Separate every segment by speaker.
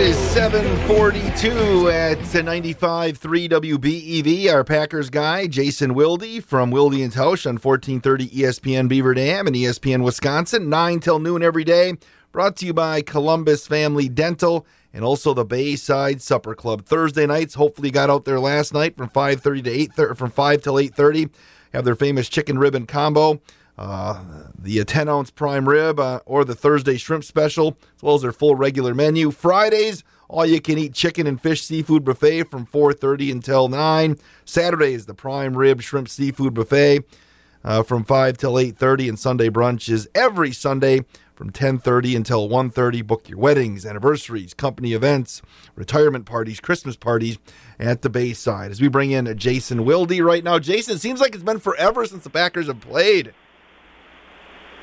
Speaker 1: It is 742 at 95.3 WBEV. Our Packers guy, Jason Wilde from Wilde and Tausch on 1430 ESPN Beaver Dam and ESPN Wisconsin, 9 till noon every day. Brought to you by Columbus Family Dental and also the Bayside Supper Club. Thursday nights, hopefully got out there last night from 5.30 to 8.30, from 5 till 8.30. Have their famous chicken ribbon combo. Uh, the 10 ounce prime rib uh, or the Thursday shrimp special, as well as their full regular menu. Fridays, all you can eat chicken and fish seafood buffet from 4:30 until 9. Saturdays, the prime rib shrimp seafood buffet uh, from 5 till 8:30, and Sunday brunch is every Sunday from 10:30 until 1:30. Book your weddings, anniversaries, company events, retirement parties, Christmas parties at the Bayside. As we bring in Jason Wilde right now. Jason, it seems like it's been forever since the Packers have played.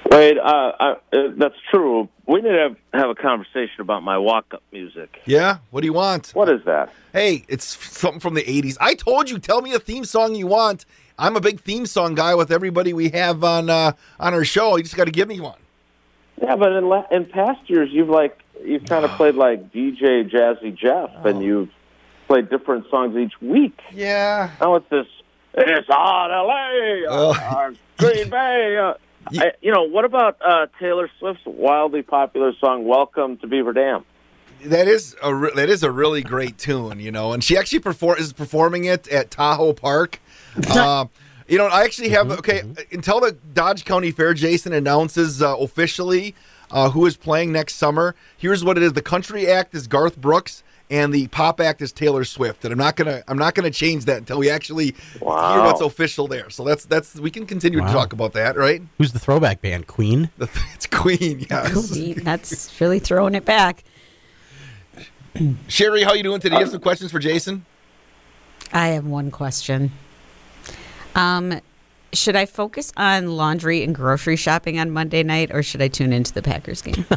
Speaker 2: Wait, uh, I, uh, that's true. We need to have, have a conversation about my walk-up music.
Speaker 1: Yeah? What do you want?
Speaker 2: What is that?
Speaker 1: Hey, it's something from the 80s. I told you, tell me a theme song you want. I'm a big theme song guy with everybody we have on uh, on our show. You just got to give me one.
Speaker 2: Yeah, but in, la- in past years, you've like you've kind of played like DJ Jazzy Jeff, and you've played different songs each week.
Speaker 1: Yeah.
Speaker 2: Now it's this. It's on LA,
Speaker 1: Oh.
Speaker 2: uh, Green Bay. Uh, I, you know, what about uh, Taylor Swift's wildly popular song "Welcome to Beaver Dam"?
Speaker 1: That is a re- that is a really great tune, you know. And she actually perform is performing it at Tahoe Park. Uh, you know, I actually have okay until the Dodge County Fair. Jason announces uh, officially uh, who is playing next summer. Here's what it is: the country act is Garth Brooks, and the pop act is Taylor Swift. And I'm not gonna I'm not gonna change that until we actually hear what's official there. So that's that's we can continue to talk about that, right?
Speaker 3: Who's the throwback band? Queen?
Speaker 1: The, it's Queen, yes.
Speaker 4: Queen, That's really throwing it back.
Speaker 1: Sherry, how you doing today? You have some questions for Jason?
Speaker 4: I have one question. Um, should I focus on laundry and grocery shopping on Monday night, or should I tune into the Packers game?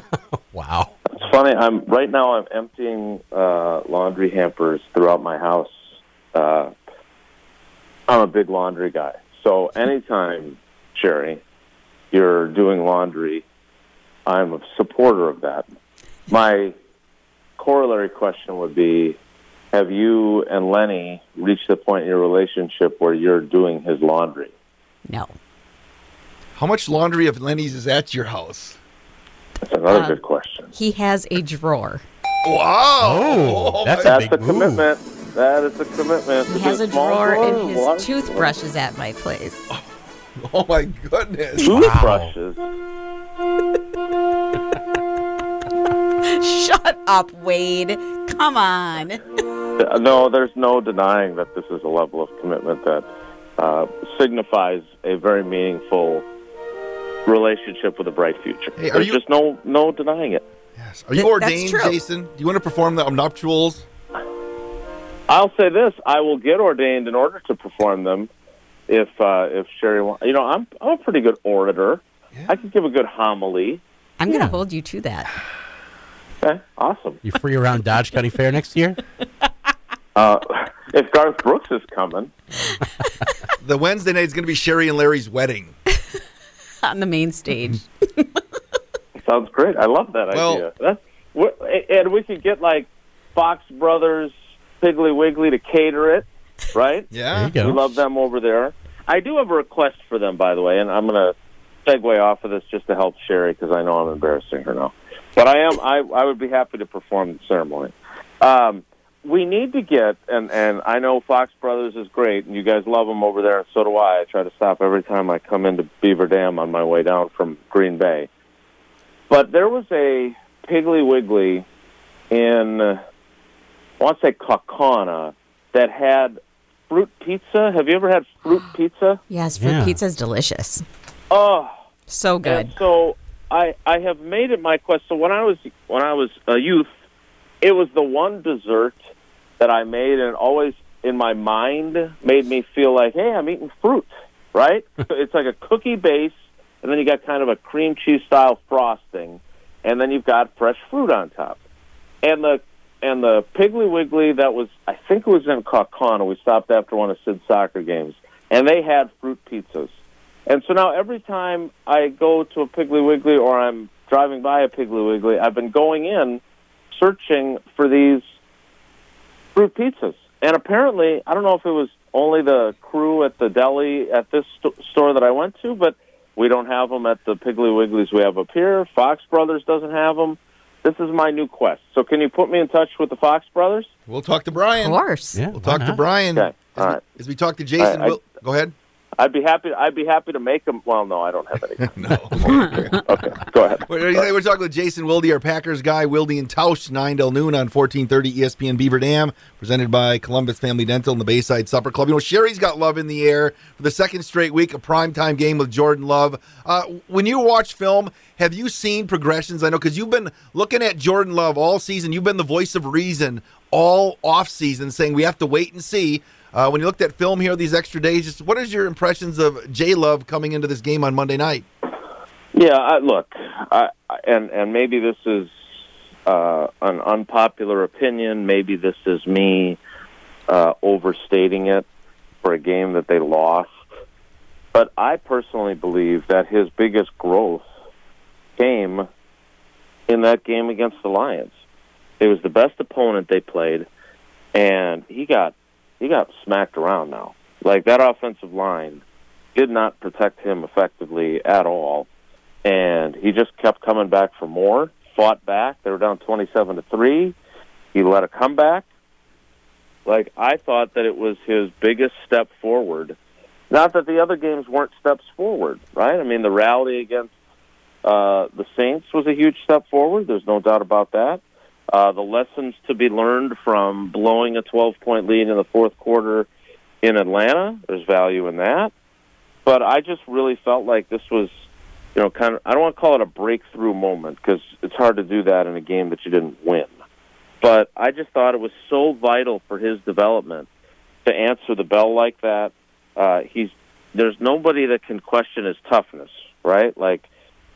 Speaker 3: Wow.
Speaker 2: It's funny. I'm right now. I'm emptying uh, laundry hampers throughout my house. Uh, I'm a big laundry guy, so anytime, Sherry, you're doing laundry, I'm a supporter of that. My corollary question would be: Have you and Lenny reached the point in your relationship where you're doing his laundry?
Speaker 4: no.
Speaker 1: How much laundry of Lenny's is at your house?
Speaker 2: That's another
Speaker 4: Uh,
Speaker 2: good question.
Speaker 4: He has a drawer.
Speaker 1: Wow!
Speaker 3: Oh, that's a
Speaker 2: That's
Speaker 3: big
Speaker 2: a
Speaker 3: move.
Speaker 2: commitment. That is a commitment.
Speaker 4: He has a drawer
Speaker 2: drawer?
Speaker 4: and his
Speaker 2: Large
Speaker 4: toothbrush is at my place.
Speaker 1: Oh my goodness!
Speaker 2: Toothbrushes.
Speaker 4: Shut up, Wade. Come on.
Speaker 2: No, there's no denying that this is a level of commitment that uh, signifies a very meaningful relationship with a bright future.
Speaker 1: Hey, are
Speaker 2: there's
Speaker 1: you-
Speaker 2: just no no denying it.
Speaker 1: Yes. Are you
Speaker 4: Th-
Speaker 1: ordained. Jason? Do you want to perform the nuptials?
Speaker 2: I'll say this: I will get ordained in order to perform them. If uh, if Sherry, wa- you know, I'm I'm a pretty good orator. I could give a good homily.
Speaker 4: I'm going to hold you to that.
Speaker 2: Okay, awesome.
Speaker 3: You free around Dodge County Fair next year?
Speaker 2: Uh, if Garth Brooks is coming,
Speaker 1: The Wednesday night is going to be Sherry and Larry's wedding.
Speaker 4: On the main stage.
Speaker 2: Sounds great. I love that
Speaker 1: Well-
Speaker 2: idea. That's, what- and we could get like Fox Brothers, Piggly Wiggly to cater it, right?
Speaker 1: Yeah.
Speaker 3: There you
Speaker 2: We love them over there. I do have a request for them, by the way, and I'm going to segue off of this just to help Sherry because I know I'm embarrassing her now. But I am. I I would be happy to perform the ceremony. Um, we need to get, and and I know Fox Brothers is great, and you guys love them over there, and so do I. I try to stop every time I come into Beaver Dam on my way down from Green Bay. But there was a Piggly Wiggly in, uh, I want to say Kaukauna, that had fruit pizza. Have you ever had fruit pizza?
Speaker 4: Yes, fruit
Speaker 3: Yeah.
Speaker 4: is delicious.
Speaker 2: Oh,
Speaker 4: So good.
Speaker 2: and so I I have made it my quest. So when I was when I was a youth, it was the one dessert that I made, and always in my mind made me feel like, hey, I'm eating fruit, right? it's like a cookie base, and then you got kind of a cream cheese style frosting, and then you've got fresh fruit on top, and the and the Piggly Wiggly that was I think it was in Kaukauna. We stopped after one of Sid's soccer games, and they had fruit pizzas. And so now every time I go to a Piggly Wiggly or I'm driving by a Piggly Wiggly, I've been going in searching for these fruit pizzas. And apparently, I don't know if it was only the crew at the deli at this st- store that I went to, but we don't have them at the Piggly Wigglies we have up here. Fox Brothers doesn't have them. This is my new quest. So can you put me in touch with the Fox Brothers?
Speaker 1: We'll talk to Brian.
Speaker 4: Of
Speaker 1: Brian.
Speaker 4: course.
Speaker 3: Yeah,
Speaker 1: We'll
Speaker 3: why
Speaker 1: talk to? Brian.
Speaker 2: Okay,
Speaker 1: As,
Speaker 2: all
Speaker 1: we,
Speaker 2: right.
Speaker 1: as we talk to Jason,
Speaker 2: I- I-
Speaker 1: Wil- go ahead.
Speaker 2: I'd be happy. I'd be happy to make them. Well, no, I don't have any.
Speaker 1: No.
Speaker 2: okay, go ahead.
Speaker 1: We're, we're talking with Jason Wilde, our Packers guy, Wilde and Tausch, 9 till noon on 1430 ESPN Beaver Dam, presented by Columbus Family Dental and the Bayside Supper Club. You know, Sherry's got love in the air for the second straight week, a primetime game with Jordan Love. Uh, when you watch film, have you seen progressions? I know because you've been looking at Jordan Love all season. You've been the voice of reason all off season, saying we have to wait and see. Uh, when you looked at film here these extra days, just what is your impressions of J Love coming into this game on Monday night?
Speaker 2: Yeah, I, look, I, and and maybe this is uh, an unpopular opinion. Maybe this is me uh, overstating it for a game that they lost. But I personally believe that his biggest growth came in that game against the Lions. It was the best opponent they played, and he got he got smacked around now. Like that offensive line did not protect him effectively at all, and he just kept coming back for more. Fought back. They were down twenty-seven to three. He led a comeback. Like I thought that it was his biggest step forward. Not that the other games weren't steps forward, right? I mean, the rally against uh, the Saints was a huge step forward. There's no doubt about that. Uh, the lessons to be learned from blowing a 12 point lead in the fourth quarter in Atlanta, there's value in that. But I just really felt like this was, you know, kind of, I don't want to call it a breakthrough moment because it's hard to do that in a game that you didn't win. But I just thought it was so vital for his development to answer the bell like that. Uh, he's there's nobody that can question his toughness, right? Like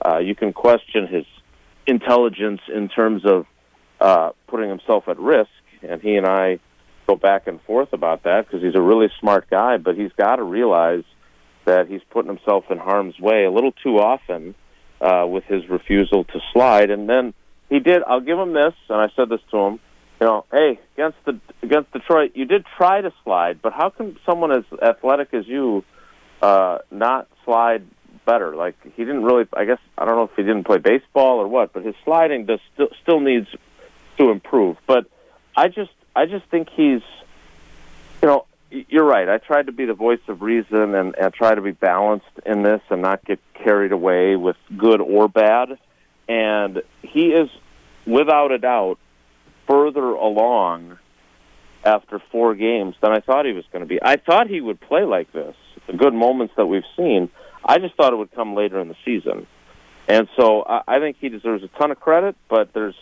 Speaker 2: uh, you can question his intelligence in terms of uh, putting himself at risk, and he and I go back and forth about that because he's a really smart guy, but he's got to realize that he's putting himself in harm's way a little too often uh, with his refusal to slide. And then he did. I'll give him this, and I said this to him. You know, hey, against the against Detroit, you did try to slide, but how can someone as athletic as you uh, not slide better? Like he didn't really. I guess I don't know if he didn't play baseball or what, but his sliding does still still needs to improve. But I just I just think he's, you know, you're right. I tried to be the voice of reason and, and try to be balanced in this and not get carried away with good or bad. And he is, without a doubt, further along after four games than I thought he was going to be. I thought he would play like this. The good moments that we've seen, I just thought it would come later in the season. And so I, I think he deserves a ton of credit, but there's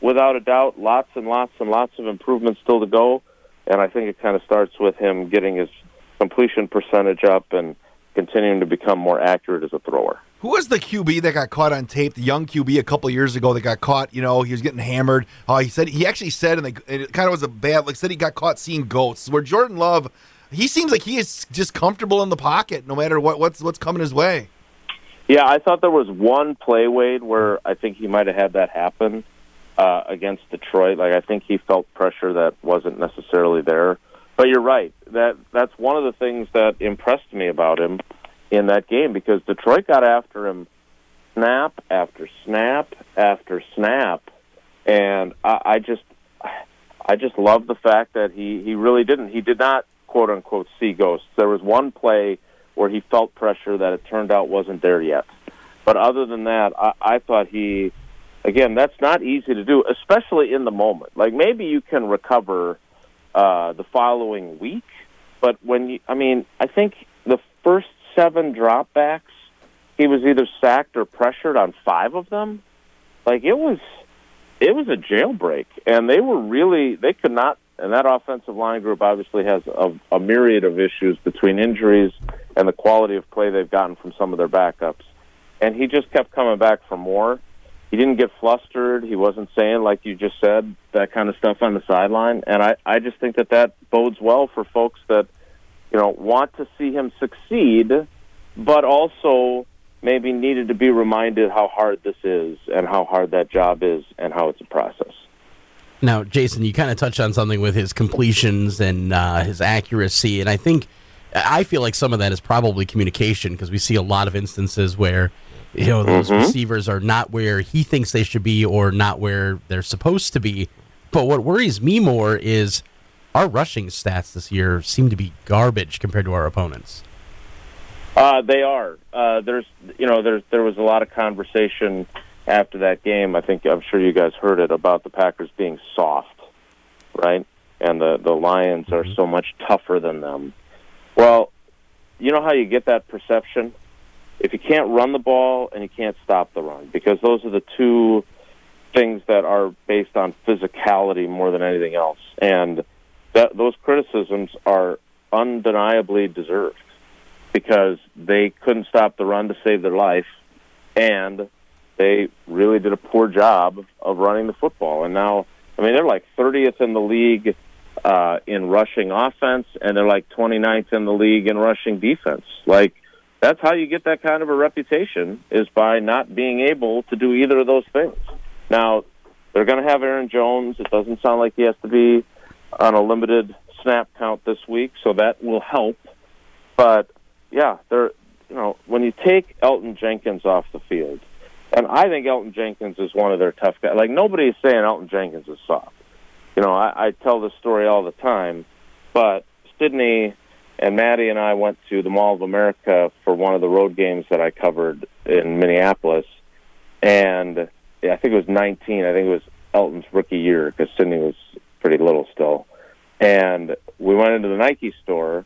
Speaker 2: without a doubt lots and lots and lots of improvements still to go. And I think it kind of starts with him getting his completion percentage up and continuing to become more accurate as a thrower.
Speaker 1: Who was the QB that got caught on tape? The young QB a couple years ago that got caught. You know, he was getting hammered. Uh, he said he actually said, and, they, and it kind of was a bad. Like said, he got caught seeing ghosts. Where Jordan Love, he seems like he is just comfortable in the pocket, no matter what what's what's coming his way.
Speaker 2: Yeah, I thought there was one play, Wade, where I think he might have had that happen uh, against Detroit. Like I think he felt pressure that wasn't necessarily there. But you're right. That that's one of the things that impressed me about him in that game because Detroit got after him snap after snap after snap, and I, I just I just love the fact that he he really didn't. He did not quote unquote see ghosts. There was one play where he felt pressure that it turned out wasn't there yet. But other than that, I, I thought he, again, that's not easy to do, especially in the moment. Like maybe you can recover uh, the following week, but when you, I mean, I think the first seven dropbacks, he was either sacked or pressured on five of them. Like it was, it was a jailbreak, and they were really they could not. And that offensive line group obviously has a, a myriad of issues between injuries and the quality of play they've gotten from some of their backups. And he just kept coming back for more. He didn't get flustered. He wasn't saying, like you just said, that kind of stuff on the sideline. And I, I just think that that bodes well for folks that, you know, want to see him succeed but also maybe needed to be reminded how hard this is and how hard that job is and how it's a process.
Speaker 3: Now, Jason, you kind of touched on something with his completions and uh, his accuracy, and I think I feel like some of that is probably communication because we see a lot of instances where you know those receivers are not where he thinks they should be or not where they're supposed to be. But what worries me more is our rushing stats this year seem to be garbage compared to our opponents.
Speaker 2: Uh, they are. Uh, there's, you know, there's there was a lot of conversation after that game. I think I'm sure you guys heard it about the Packers being soft, right? And the the Lions are so much tougher than them. Well, you know how you get that perception if you can't run the ball and you can't stop the run, because those are the two things that are based on physicality more than anything else, and that those criticisms are undeniably deserved because they couldn't stop the run to save their life, and they really did a poor job of running the football. And now, I mean, they're like 30th in the league uh, in rushing offense, and they're like 29th in the league in rushing defense. Like, that's how you get that kind of a reputation is by not being able to do either of those things. Now, they're going to have Aaron Jones. It doesn't sound like he has to be on a limited snap count this week, so that will help. But yeah, they're you know when you take Elgton Jenkins off the field, and I think Elgton Jenkins is one of their tough guys. Like nobody is saying Elgton Jenkins is soft. You know, I, I tell this story all the time, but Sydney and Maddie and I went to the Mall of America for one of the road games that I covered in Minneapolis, and yeah, I think it was 19. I think it was Elgton's rookie year because Sydney was pretty little still, and we went into the Nike store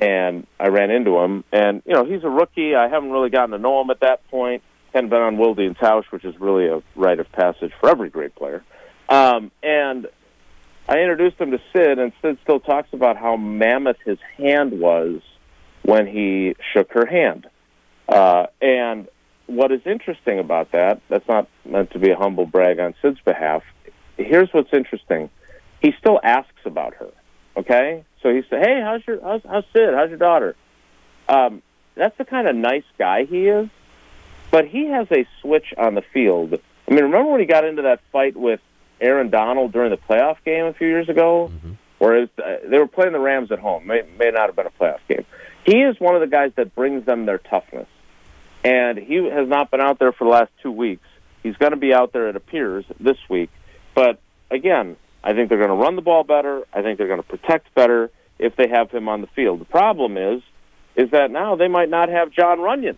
Speaker 2: and I ran into him. And you know, he's a rookie. I haven't really gotten to know him at that point. Hadn't been on Wilde and Tausch, which is really a rite of passage for every great player. Um, and I introduced him to Sid, and Sid still talks about how mammoth his hand was when he shook her hand. Uh, and what is interesting about that, that's not meant to be a humble brag on Sid's behalf. Here's what's interesting. He still asks about her. Okay? So he said, "Hey, how's your how's, how's Sid? How's your daughter?" Um, that's the kind of nice guy he is. But he has a switch on the field. I mean, remember when he got into that fight with Aaron Donald during the playoff game a few years ago, where it was, uh, they were playing the Rams at home. May may not have been a playoff game. He is one of the guys that brings them their toughness, and he has not been out there for the last two weeks. He's going to be out there, it appears, this week. But again, I think they're going to run the ball better. I think they're going to protect better if they have him on the field. The problem is, is that now they might not have Jon Runyan,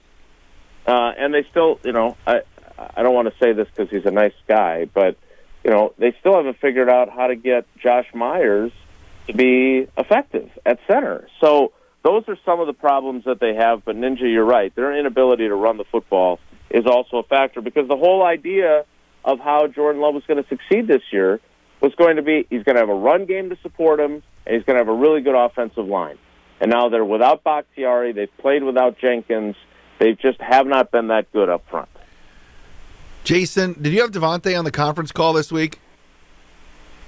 Speaker 2: uh, and they still, you know, I I don't want to say this because he's a nice guy, but you know, they still haven't figured out how to get Josh Myers to be effective at center. So those are some of the problems that they have. But Ninja, you're right. Their inability to run the football is also a factor because the whole idea of how Jordan Love was going to succeed this year was going to be he's going to have a run game to support him, and he's going to have a really good offensive line. And now they're without Bakhtiari. They've played without Jenkins. They just have not been that good up front.
Speaker 1: Jason, did you have Davante on the conference call this week?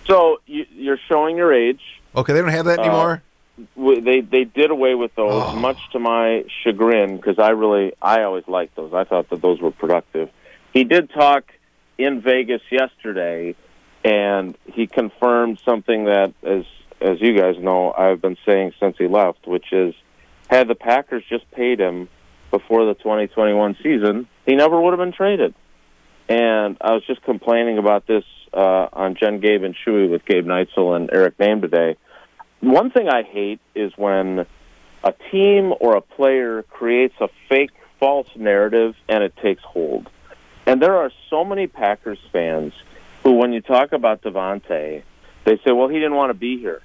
Speaker 2: So you, you're showing your age.
Speaker 1: Okay, they don't have that
Speaker 2: Uh,
Speaker 1: anymore.
Speaker 2: W- They they did away with those,
Speaker 1: Oh.
Speaker 2: much to my chagrin, because I really I always liked those. I thought that those were productive. He did talk in Vegas yesterday, and he confirmed something that, as as you guys know, I've been saying since he left, which is, had the Packers just paid him before the 2021 season, he never would have been traded. And I was just complaining about this uh, on Jen, Gabe, and Shuey with Gabe Neitzel and Eric Name today. One thing I hate is when a team or a player creates a fake, false narrative and it takes hold. And there are so many Packers fans who, when you talk about Davante, they say, well, he didn't want to be here.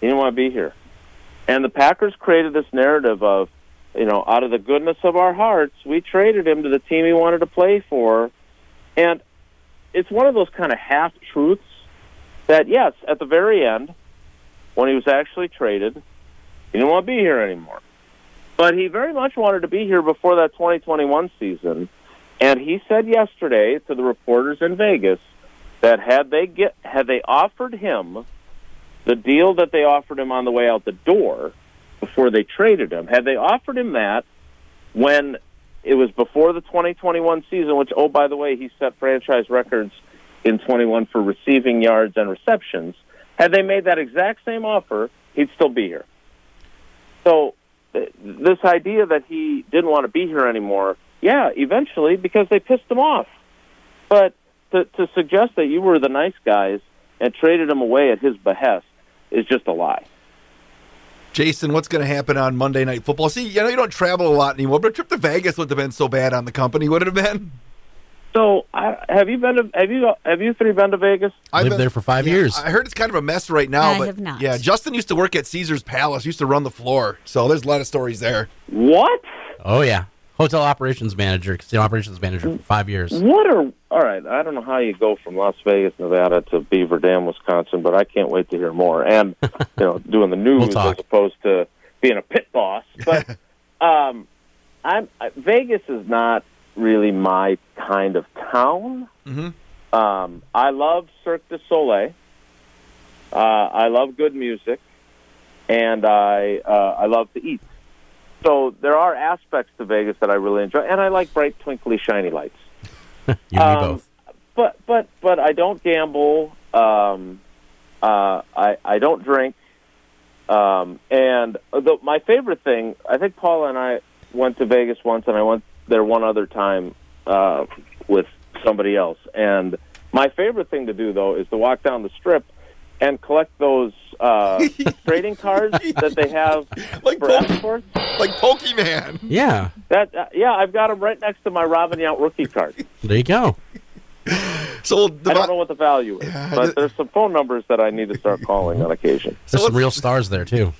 Speaker 2: He didn't want to be here. And the Packers created this narrative of, you know, out of the goodness of our hearts, we traded him to the team he wanted to play for. And it's one of those kind of half truths that, yes, at the very end, when he was actually traded, he didn't want to be here anymore. But he very much wanted to be here before that 2021 season. And he said yesterday to the reporters in Vegas that had they get had they offered him the deal that they offered him on the way out the door before they traded him, had they offered him that, when it was before the 2021 season, which, oh, by the way, he set franchise records in 21 for receiving yards and receptions. Had they made that exact same offer, he'd still be here. So, this idea that he didn't want to be here anymore, yeah, eventually, because they pissed him off. But to, to suggest that you were the nice guys and traded him away at his behest is just a lie.
Speaker 1: Jason, what's going to happen on Monday Night Football? See, you know you don't travel a lot anymore, but a trip to Vegas wouldn't have been so bad on the company, would it have been?
Speaker 2: So, I, have you been to have you have you three been to Vegas?
Speaker 1: I've
Speaker 3: Lived
Speaker 1: been-
Speaker 3: there for five
Speaker 1: yeah,
Speaker 3: years.
Speaker 1: I heard it's kind of a mess right now.
Speaker 4: I
Speaker 1: but
Speaker 4: have not.
Speaker 1: Yeah, Justin used to work at Caesar's Palace, used to run the floor, so there's a lot of stories there.
Speaker 2: What?
Speaker 3: Oh yeah, hotel operations manager, casino operations manager for five years.
Speaker 2: What are all right? I don't know how you go from Las Vegas, Nevada, to Beaver Dam, Wisconsin, but I can't wait to hear more. And you know, doing the news
Speaker 3: We'll
Speaker 2: as opposed to being a pit boss. But um, I'm I- Vegas is not really my kind of town.
Speaker 1: Mm-hmm.
Speaker 2: Um, I love Cirque du Soleil. Uh, I love good music, and I uh, I love to eat. So there are aspects to Vegas that I really enjoy, and I like bright, twinkly, shiny lights.
Speaker 3: You
Speaker 2: Um,
Speaker 3: both.
Speaker 2: But but but I don't gamble. Um, uh, I I don't drink. Um, and the, my favorite thing, I think Paula and I went to Vegas once, and I went there one other time uh, with somebody else. And my favorite thing to do though is to walk down the strip and collect those uh, trading cards that they have
Speaker 1: Like
Speaker 2: for
Speaker 1: Poke-
Speaker 2: exports.
Speaker 1: like Pokemon.
Speaker 3: Yeah,
Speaker 2: That uh, yeah, I've got them right next to my Robin Yount rookie card.
Speaker 3: there you go.
Speaker 1: So the
Speaker 2: I don't know what the value is,
Speaker 1: Yeah,
Speaker 2: but
Speaker 1: the-
Speaker 2: there's some phone numbers that I need to start calling on occasion.
Speaker 3: There's
Speaker 1: So
Speaker 3: some real stars there too.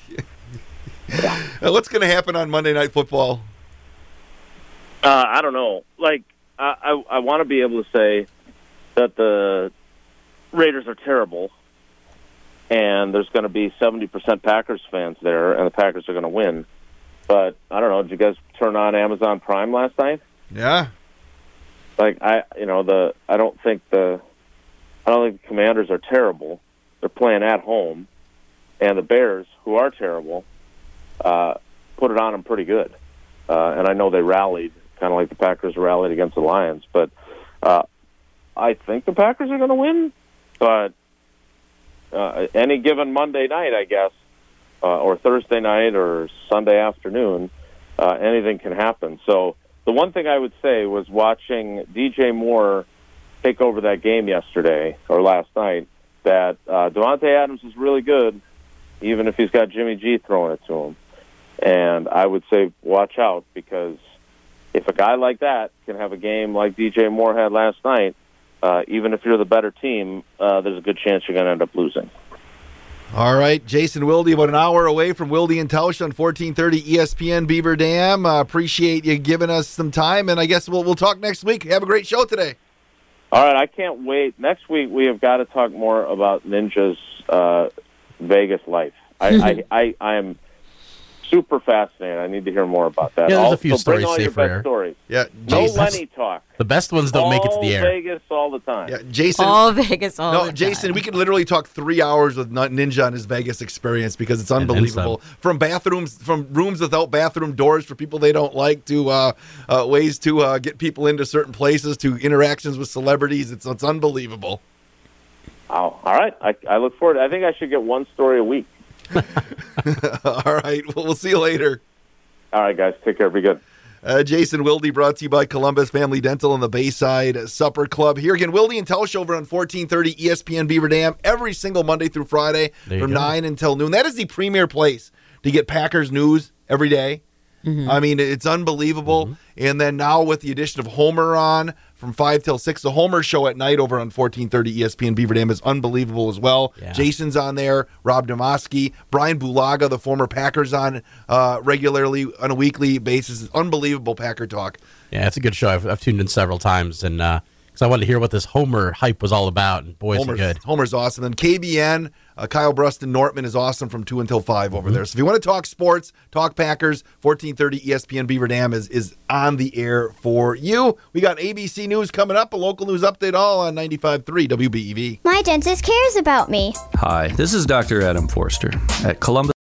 Speaker 1: uh, what's going to happen on Monday Night Football?
Speaker 2: Uh, I don't know. Like, I I, I want to be able to say that the Raiders are terrible, and there's going to be 70% Packers fans there, and the Packers are going to win. But I don't know. Did you guys turn on Amazon Prime last night?
Speaker 1: Yeah.
Speaker 2: Like, I you know the I don't think the I don't think the Commanders are terrible. They're playing at home, and the Bears, who are terrible, uh, put it on them pretty good. Uh, and I know they rallied, kind of like the Packers rallied against the Lions. But uh, I think the Packers are going to win. But uh, any given Monday night, I guess, uh, or Thursday night, or Sunday afternoon, uh, anything can happen. So the one thing I would say was watching DJ Moore take over that game yesterday or last night. That uh, Davante Adams is really good, even if he's got Jimmy G throwing it to him. And I would say watch out because if a guy like that can have a game like DJ Moore had last night, uh, even if you're the better team, uh, there's a good chance you're going to end up losing.
Speaker 1: All right, Jason Wilde, about an hour away from Wilde and Tausch on 1430 ESPN Beaver Dam. Uh, appreciate you giving us some time, and I guess we'll, we'll talk next week. Have a great show today.
Speaker 2: All right, I can't wait. Next week we have got to talk more about Ninja's uh, Vegas life. I, I, I, I am super fascinating. I need to hear more about that.
Speaker 3: Yeah, there's a few
Speaker 2: bring
Speaker 3: stories
Speaker 2: all your best
Speaker 3: air.
Speaker 2: stories.
Speaker 1: Yeah,
Speaker 2: No
Speaker 1: Jason.
Speaker 2: Lenny talk.
Speaker 3: The best ones don't make it to the
Speaker 2: All
Speaker 3: air.
Speaker 2: Vegas all the time.
Speaker 1: Yeah, Jason.
Speaker 4: All Vegas, all
Speaker 1: no,
Speaker 4: the
Speaker 1: Jason,
Speaker 4: time.
Speaker 1: we could literally talk three hours with Ninja on his Vegas experience because it's
Speaker 3: And then
Speaker 1: unbelievable. From bathrooms, from rooms without bathroom doors for people they don't like, to uh, uh, ways to uh, get people into certain places, to interactions with celebrities. It's it's unbelievable.
Speaker 2: Oh, all right. I, I look forward. I think I should get one story a week.
Speaker 1: All right, well, we'll see you later.
Speaker 2: All right, guys. Take care. Be good.
Speaker 1: Uh, Jason Wilde brought to you by Columbus Family Dental and the Bayside Supper Club. Here again, Wilde and Tausch over on 1430 ESPN Beaver Dam every single Monday through Friday from
Speaker 3: go.
Speaker 1: 9 until noon. That is the premier place to get Packers news every day. I mean, it's unbelievable.
Speaker 3: Mm-hmm.
Speaker 1: And then now with the addition of Homer on from 5 till 6, the Homer show at night over on 1430 ESPN Beaver Dam is unbelievable as well.
Speaker 3: Yeah.
Speaker 1: Jason's on there, Rob Demovsky, Brian Bulaga, the former Packers on uh, regularly on a weekly basis. Unbelievable Packer talk.
Speaker 3: Yeah, it's a good show. I've, I've tuned in several times, and because I wanted to hear what this Homer hype was all about, and boy, is it
Speaker 1: Homer's,
Speaker 3: good.
Speaker 1: Homer's awesome. And KBN, uh, Kyle Bruston Nortman is awesome from 2 until 5 over there. So if you want to talk sports, talk Packers, 1430 ESPN Beaver Dam is, is on the air for you. We got ABC News coming up, a local news update all on 95.3 WBEV.
Speaker 5: My dentist cares about me.
Speaker 6: Hi, this is Dr. Adam Forster at Columbus.